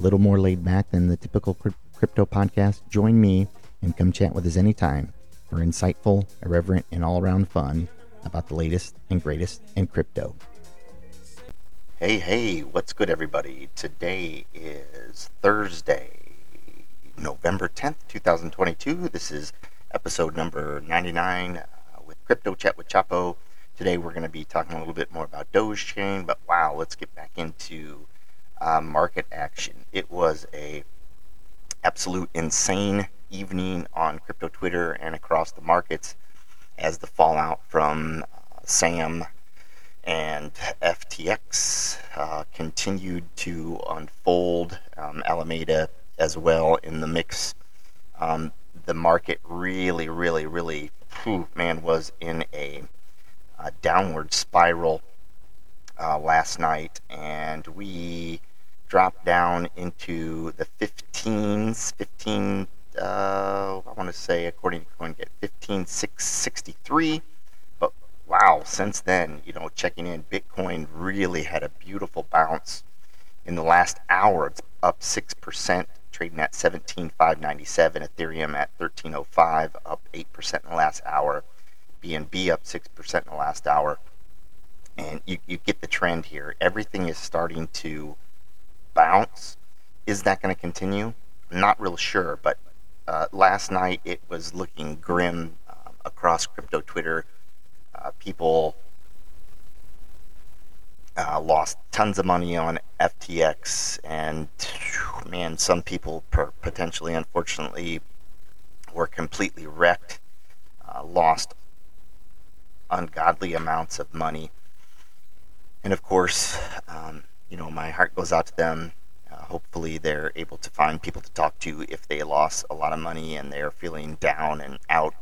little more laid back than the typical crypto podcast. Join me and come chat with us anytime for insightful, irreverent, and all around fun about the latest and greatest in crypto. Hey, hey, what's good, everybody? Today is Thursday, November 10th, 2022. This is episode number 99 uh, with Crypto Chat with Chapo. Today we're going to be talking a little bit more about Dogechain, but wow, let's get back into uh, market action. It was a absolute insane evening on crypto Twitter and across the markets as the fallout from uh, SAM and FTX uh, continued to unfold. Um, Alameda as well in the mix. Um, the market really, really, really, whew, man, was in a, a downward spiral uh, last night, and we dropped down into the 15s, 15, uh, I want to say, according to CoinGecko, 15663. But wow, since then, you know, checking in, Bitcoin really had a beautiful bounce. In the last hour, it's up 6%, trading at 17,597. Ethereum at 1305, up 8% in the last hour. BNB up 6% in the last hour. And you, you get the trend here. Everything is starting to bounce. Is that going to continue? I'm not real sure, but uh, last night it was looking grim uh, across crypto Twitter. Uh, people uh, lost tons of money on FTX, and man, some people per- potentially, unfortunately, were completely wrecked, uh, lost ungodly amounts of money. And of course, um, you know, my heart goes out to them. Hopefully, they're able to find people to talk to if they lost a lot of money and they're feeling down and out.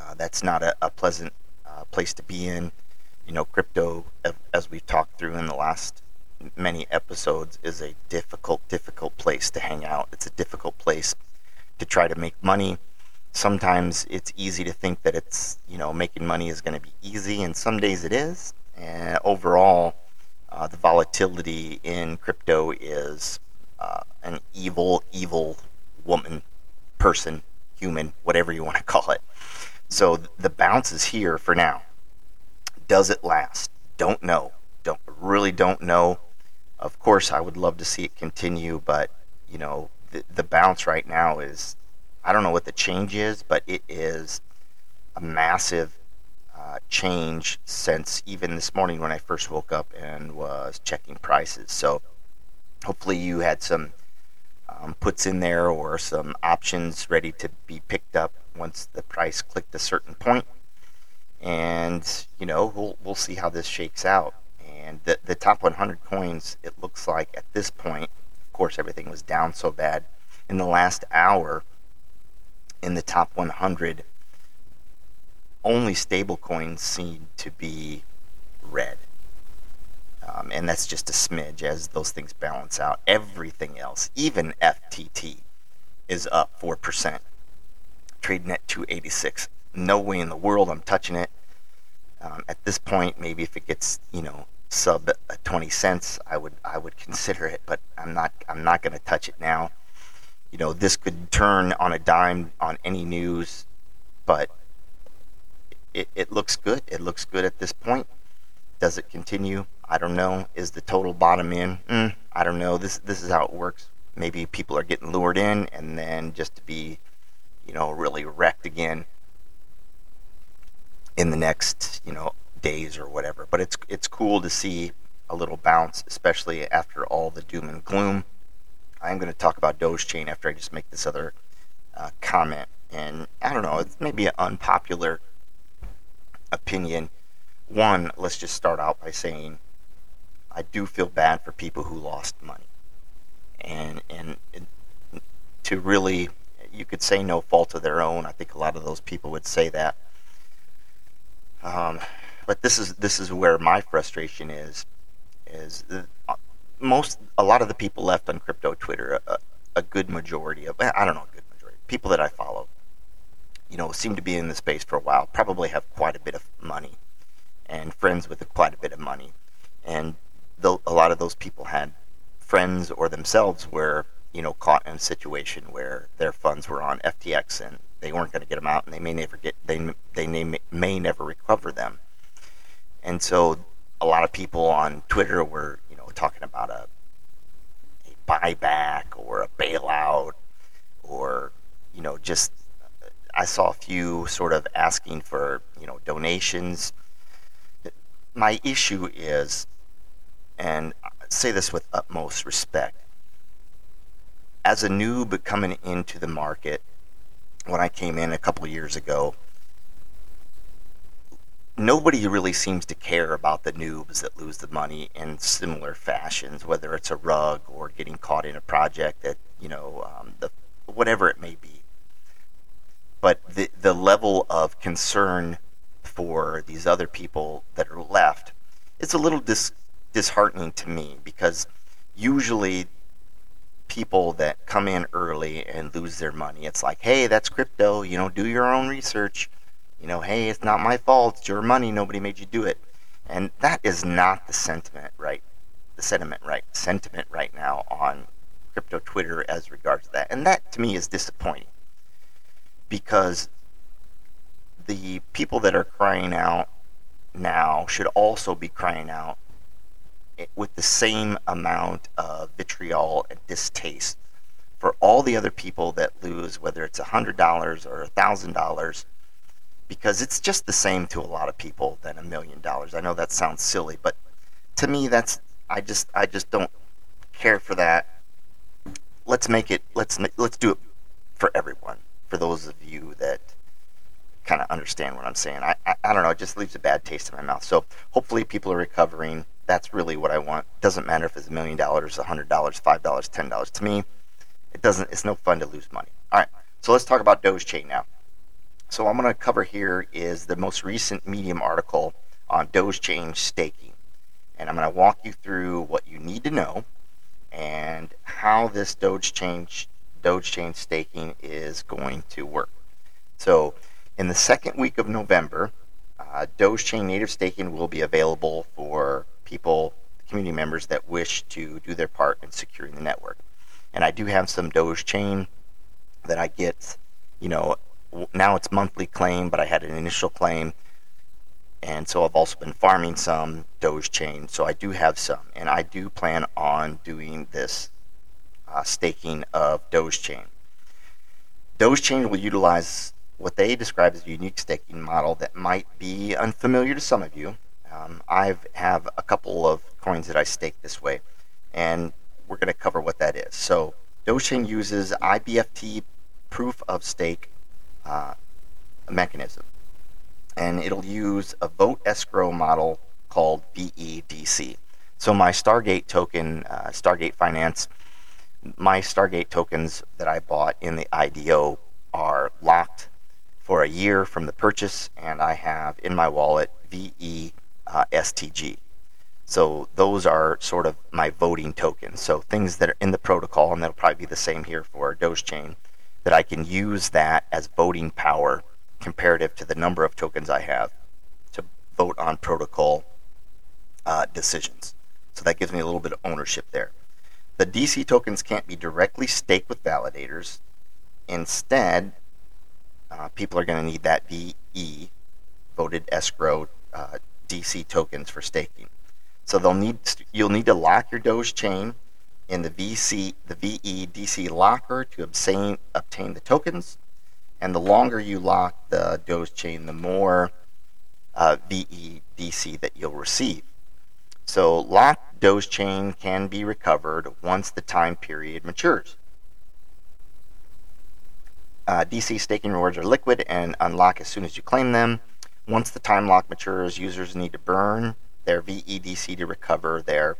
Uh, that's not a, a pleasant uh, place to be in. You know, crypto, as we've talked through in the last many episodes, is a difficult, difficult place to hang out. It's a difficult place to try to make money. Sometimes it's easy to think that it's, you know, making money is going to be easy, and some days it is. And overall, uh, the volatility in crypto is uh, an evil, evil woman, person, human, whatever you want to call it. So the bounce is here for now. Does it last? Don't know. Don't really don't know. Of course, I would love to see it continue, but you know the, the bounce right now is I don't know what the change is, but it is a massive uh, change since even this morning when I first woke up and was checking prices. So hopefully you had some um, puts in there or some options ready to be picked up once the price clicked a certain point. And you know we'll we'll see how this shakes out. And the the top 100 coins, it looks like at this point, of course, everything was down so bad in the last hour. In the top 100, only stablecoins seem to be red. Um, and that's just a smidge as those things balance out. Everything else, even FTT, is up 4%, trading at 286. No way in the world I'm touching it. Um, at this point, maybe if it gets, you know, sub uh, 20 cents, I would I would consider it, but I'm not I'm not going to touch it now. You know, this could turn on a dime on any news, but it, it looks good. It looks good at this point. Does it continue? I don't know. Is the total bottom in? Mm, I don't know. This this is how it works. Maybe people are getting lured in, and then just to be, you know, really wrecked again in the next, you know, days or whatever. But it's it's cool to see a little bounce, especially after all the doom and gloom. I'm going to talk about Dogechain after I just make this other uh, comment. And I don't know, it's maybe an unpopular opinion. One, let's just start out by saying I do feel bad for people who lost money. And and to really, you could say no fault of their own. I think a lot of those people would say that. Um, but this is this is where my frustration is. Is most a lot of the people left on crypto Twitter, a, a good majority of I don't know, a good majority people that I follow, you know, seem to be in the space for a while. Probably have quite a bit of money, and friends with quite a bit of money, and the, a lot of those people had friends or themselves were you know caught in a situation where their funds were on FTX and they weren't going to get them out, and they may never get they they may, may never recover them. And so, a lot of people on Twitter were you know talking about a, a buyback or a bailout, or you know just I saw a few sort of asking for you know donations. My issue is, and I say this with utmost respect, as a noob coming into the market, when I came in a couple years ago, nobody really seems to care about the noobs that lose the money in similar fashions, whether it's a rug or getting caught in a project that you know um, the whatever it may be. But the the level of concern for these other people that are left is a little dis- disheartening to me because usually people that come in early and lose their money. It's like, hey, that's crypto. You know, do your own research. You know, hey, it's not my fault. It's your money. Nobody made you do it. And that is not the sentiment, right? The sentiment, right? Sentiment right now on crypto Twitter as regards to that. And that to me is disappointing because the people that are crying out now should also be crying out with the same amount of vitriol and distaste for all the other people that lose, whether it's $100 or $1,000, because it's just the same to a lot of people than a million dollars. I know that sounds silly, but to me, that's I just I just don't care for that. Let's make it let's let's do it for everyone. For those of you that kind of understand what I'm saying, I, I I don't know. It just leaves a bad taste in my mouth. So hopefully, people are recovering that's really what I want. Doesn't matter if it's a million dollars, a hundred dollars, five dollars, ten dollars. To me, it doesn't. It's no fun to lose money. All right, so let's talk about Dogechain now. So what I'm going to cover here is the most recent Medium article on Dogechain staking, and I'm going to walk you through what you need to know and how this Dogechain Dogechain staking is going to work. So, in the second week of November, uh, Dogechain native staking will be available for people, community members that wish to do their part in securing the network. And I do have some Doge chain that I get, you know, now it's monthly claim, but I had an initial claim. And so I've also been farming some Doge chain. So I do have some. And I do plan on doing this uh, staking of Doge chain. Doge chain will utilize what they describe as a unique staking model that might be unfamiliar to some of you. Um, I have a couple of coins that I stake this way, and we're going to cover what that is. So, Dogechain uses IBFT proof of stake uh, mechanism, and it'll use a vote escrow model called VEDC. So, my Stargate token, uh, Stargate Finance, my Stargate tokens that I bought in the IDO are locked for a year from the purchase, and I have in my wallet VE uh, STG. So those are sort of my voting tokens. So things that are in the protocol, and that'll probably be the same here for Dogechain, that I can use that as voting power comparative to the number of tokens I have to vote on protocol uh, decisions. So that gives me a little bit of ownership there. The DC tokens can't be directly staked with validators. Instead, uh, people are going to need that VE, voted escrow uh, DC tokens for staking. So they'll need you'll need to lock your Doge chain in the VC the VE DC locker to obtain obtain the tokens, and the longer you lock the Doge chain, the more uh, VE DC that you'll receive. So locked Doge chain can be recovered once the time period matures. Uh, DC staking rewards are liquid and unlock as soon as you claim them. Once the time lock matures, users need to burn their VEDC to recover their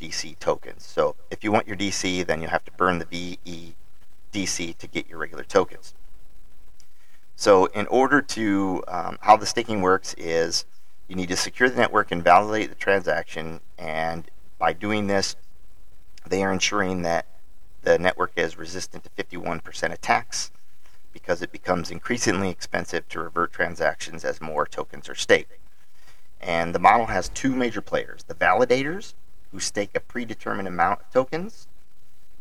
DC tokens. So if you want your DC, then you have to burn the VE DC to get your regular tokens. So, in order to, um, how the staking works is you need to secure the network and validate the transaction. And by doing this, they are ensuring that the network is resistant to 51% attacks because it becomes increasingly expensive to revert transactions as more tokens are staked. And the model has two major players the validators, who stake a predetermined amount of tokens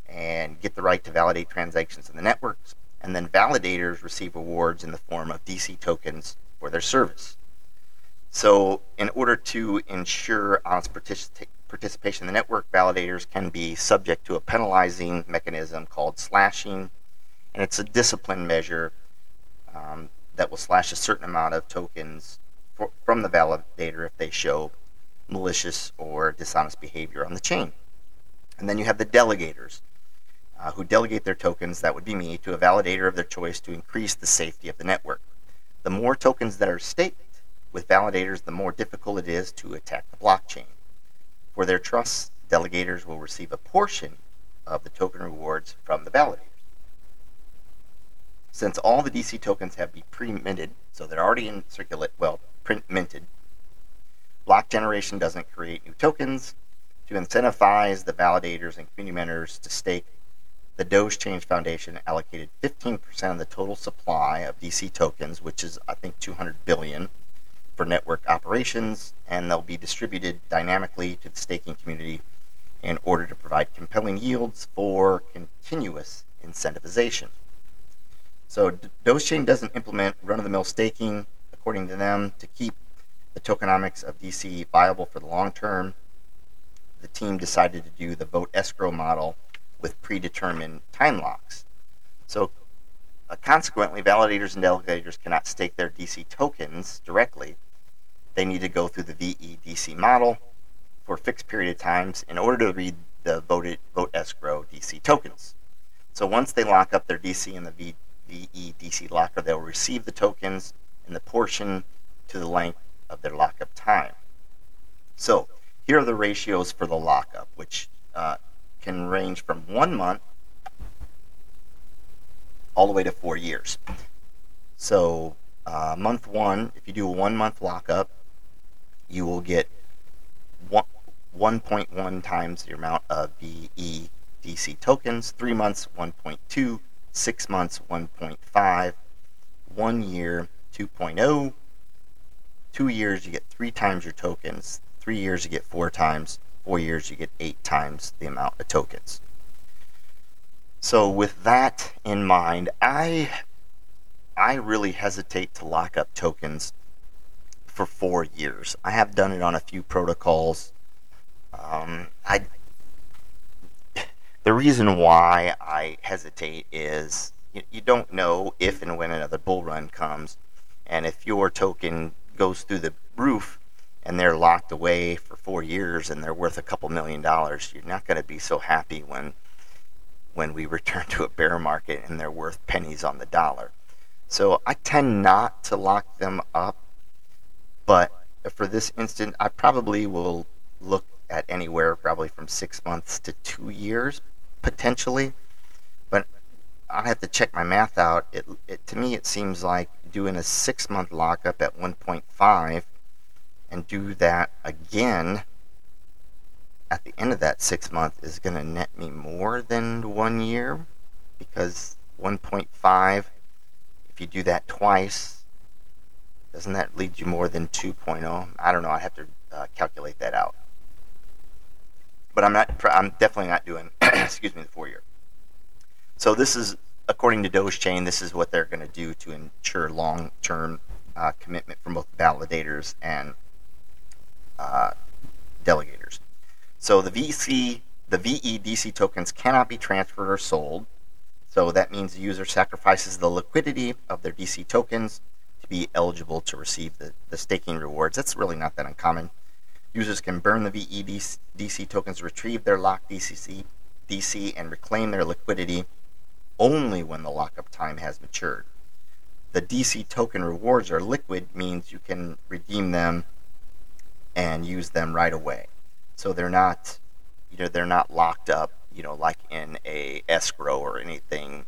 and get the right to validate transactions in the networks. And then validators receive awards in the form of DC tokens for their service. So, in order to ensure honest particip- participation the network, validators can be subject to a penalizing mechanism called slashing, and it's a discipline measure um, that will slash a certain amount of tokens for, from the validator if they show malicious or dishonest behavior on the chain. And then you have the delegators, uh, who delegate their tokens, that would be me, to a validator of their choice to increase the safety of the network. The more tokens that are staked with validators, the more difficult it is to attack the blockchain. For their trust, delegators will receive a portion of the token rewards from the validators. Since all the DC tokens have been pre-minted, so they're already in circulate, well, print minted, block generation doesn't create new tokens. To incentivize the validators and community members to stake, the Doge Chain Foundation allocated 15% of the total supply of DC tokens, which is I think 200 billion, for network operations, and they'll be distributed dynamically to the staking community in order to provide compelling yields for continuous incentivization. So Dogechain doesn't implement run-of-the-mill staking, according to them, to keep the tokenomics of DC viable for the long term. The team decided to do the vote escrow model with predetermined time locks. So uh, consequently, validators and delegators cannot stake their DC tokens directly. They need to go through the VEDC model for fixed period of times in order to read the voted vote escrow DC tokens. So once they lock up their DC in the VEDC locker, they'll receive the tokens in the portion to the length of their lockup time. So here are the ratios for the lockup, which uh, can range from one month all the way to four years. So, uh, month one, if you do a one month lockup, you will get 1.1 times the amount of VEDC tokens, three months 1.2, six months 1.5, one year 2.0, two years you get three times your tokens, three years you get four times, four years you get eight times the amount of tokens. So with that in mind, I I really hesitate to lock up tokens for four years. I have done it on a few protocols. Um, I the reason why I hesitate is you, you don't know if and when another bull run comes, and if your token goes through the roof and they're locked away for four years and they're worth a couple million dollars, you're not going to be so happy when when we return to a bear market and they're worth pennies on the dollar. So I tend not to lock them up, but for this instant, I probably will look at anywhere probably from six months to two years potentially. But I have to check my math out. It, it to me it seems like doing a six month lockup at 1.5 and do that again at the end of that six month is going to net me more than one year because 1.5 if you do that twice doesn't that lead you more than 2.0 i don't know i have to uh, calculate that out but i'm not i'm definitely not doing excuse me the four year so this is according to dogechain this is what they're going to do to ensure long term uh, commitment from both validators and uh, delegators. So the VC, the VEDC tokens cannot be transferred or sold. So that means the user sacrifices the liquidity of their DC tokens to be eligible to receive the, the staking rewards. That's really not that uncommon. Users can burn the VEDC tokens, retrieve their locked DCC, DC, and reclaim their liquidity only when the lockup time has matured. The DC token rewards are liquid, means you can redeem them and use them right away. So they're not, you know, they're not locked up, you know, like in a escrow or anything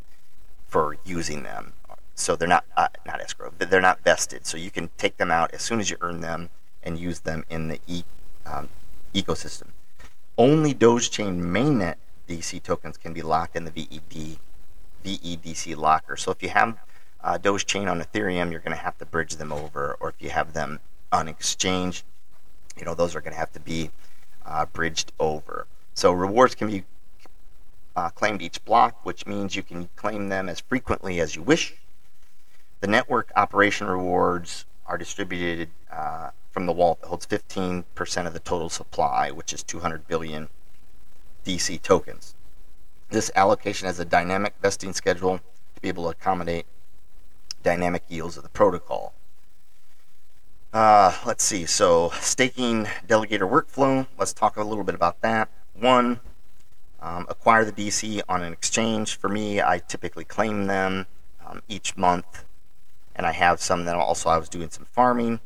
for using them. So they're not uh, not escrow, they're not vested. So you can take them out as soon as you earn them and use them in the e, um, ecosystem. Only Dogechain mainnet DC tokens can be locked in the VED VEDC locker. So if you have uh, Dogechain on Ethereum, you're going to have to bridge them over, or if you have them on exchange, you know those are going to have to be uh, bridged over. So rewards can be uh, claimed each block, which means you can claim them as frequently as you wish. The network operation rewards are distributed uh, from the wallet that holds 15% of the total supply, which is 200 billion DC tokens. This allocation has a dynamic vesting schedule to be able to accommodate dynamic yields of the protocol. Uh, let's see. So, staking delegator workflow. Let's talk a little bit about that. One, um, acquire the DC on an exchange. For me, I typically claim them um, each month, and I have some that also I was doing some farming,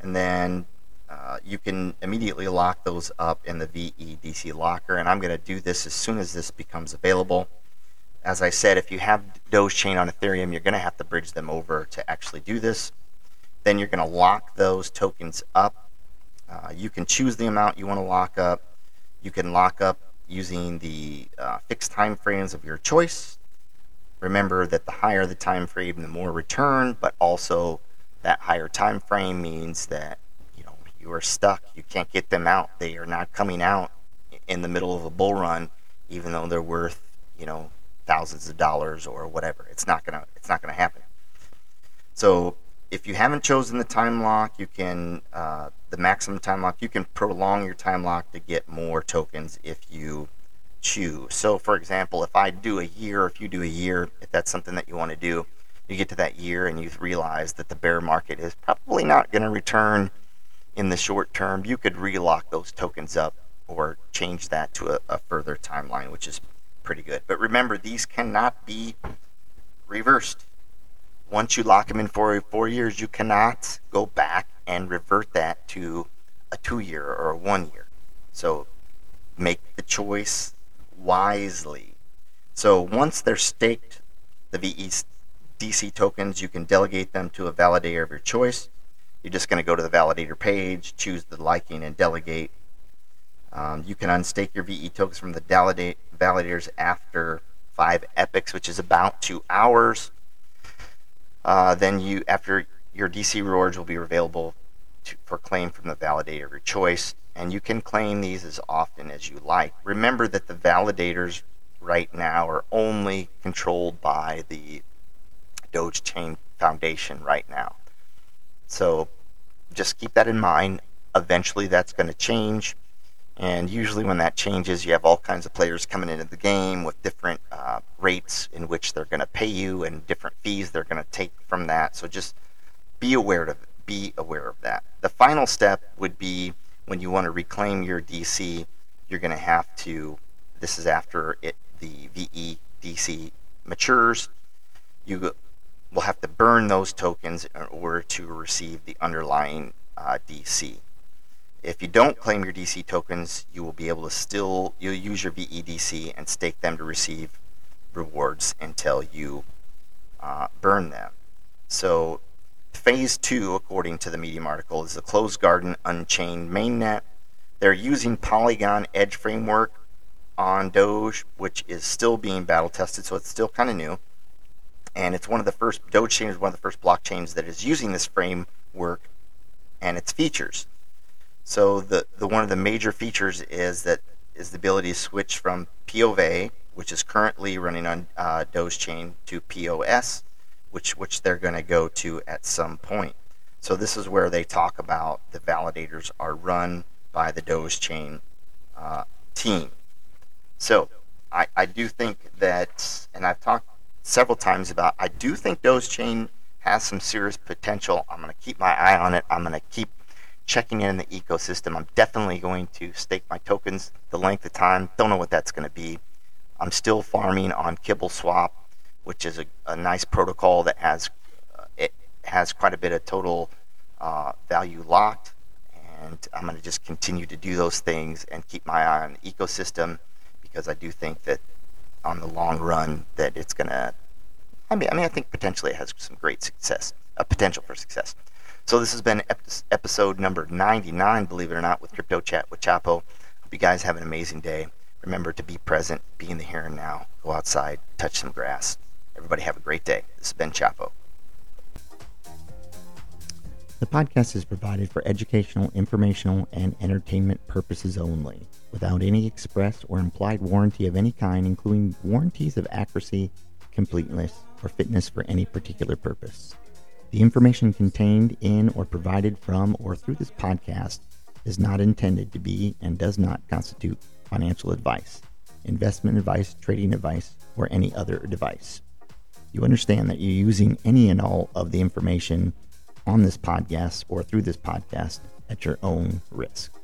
and then uh, you can immediately lock those up in the VEDC locker. And I'm going to do this as soon as this becomes available. As I said, if you have Dogechain on Ethereum, you're going to have to bridge them over to actually do this. Then you're going to lock those tokens up. Uh, you can choose the amount you want to lock up. You can lock up using the uh, fixed time frames of your choice. Remember that the higher the time frame, the more return, but also that higher time frame means that you know you are stuck. You can't get them out. They are not coming out in the middle of a bull run, even though they're worth you know thousands of dollars or whatever. It's not gonna it's not gonna happen. So if you haven't chosen the time lock, you can uh, the maximum time lock. You can prolong your time lock to get more tokens if you So, for example, if I do a year, if you do a year, if that's something that you want to do, you get to that year and you realize that the bear market is probably not going to return in the short term. You could relock those tokens up or change that to a, a further timeline, which is pretty good. But remember, these cannot be reversed once you lock them in for four years, you cannot go back and revert that to a two year or a one year. So make the choice wisely. So once they're staked, the VEDC tokens, you can delegate them to a validator of your choice. You're just going to go to the validator page, choose the liking, and delegate. Um, you can unstake your VE tokens from the validators after five epochs, which is about two hours. Uh, then you, after your DC rewards will be available to, for claim from the validator of your choice, and you can claim these as often as you like. Remember that the validators right now are only controlled by the Doge Chain Foundation right now. So just keep that in mind. Eventually, that's going to change. And usually, when that changes, you have all kinds of players coming into the game with different uh, rates in which they're going to pay you and different fees they're going to take from that. So just be aware of be aware of that. The final step would be when you want to reclaim your DC, you're going to have to. This is after it the VE DC matures. You will have to burn those tokens in order to receive the underlying uh, DC. If you don't claim your DC tokens, you will be able to still you'll use your VEDC and stake them to receive rewards until you uh, burn them. So phase two, according to the Medium article, is the closed garden unchained mainnet. They're using Polygon Edge framework on Doge, which is still being battle tested, so it's still kind of new. And it's one of the first Doge chain is one of the first blockchains that is using this framework and its features. So the, the one of the major features is that is the ability to switch from POV, which is currently running on uh, Dogechain, to POS, which which they're going to go to at some point. So this is where they talk about the validators are run by the Dogechain uh, team. So I, I do think that, and I've talked several times about, I do think Dogechain has some serious potential. I'm going to keep my eye on it. I'm going to keep checking in the ecosystem. I'm definitely going to stake my tokens the length of time. Don't know what that's going to be. I'm still farming on Kibble Swap, which is a, a nice protocol that has uh, it has quite a bit of total uh, value locked. And I'm going to just continue to do those things and keep my eye on the ecosystem because I do think that on the long run that it's going to I mean, I mean, I think potentially it has some great success, a potential for success. So this has been episode number 99, believe it or not, with Crypto Chat with Chapo. Hope you guys have an amazing day. Remember to be present, be in the here and now. Go outside, touch some grass. Everybody have a great day. This has been Chapo. The podcast is provided for educational, informational, and entertainment purposes only, without any express or implied warranty of any kind, including warranties of accuracy, completeness, or fitness for any particular purpose. The information contained in or provided from or through this podcast is not intended to be and does not constitute financial advice, investment advice, trading advice, or any other advice. You understand that you're using any and all of the information on this podcast or through this podcast at your own risk.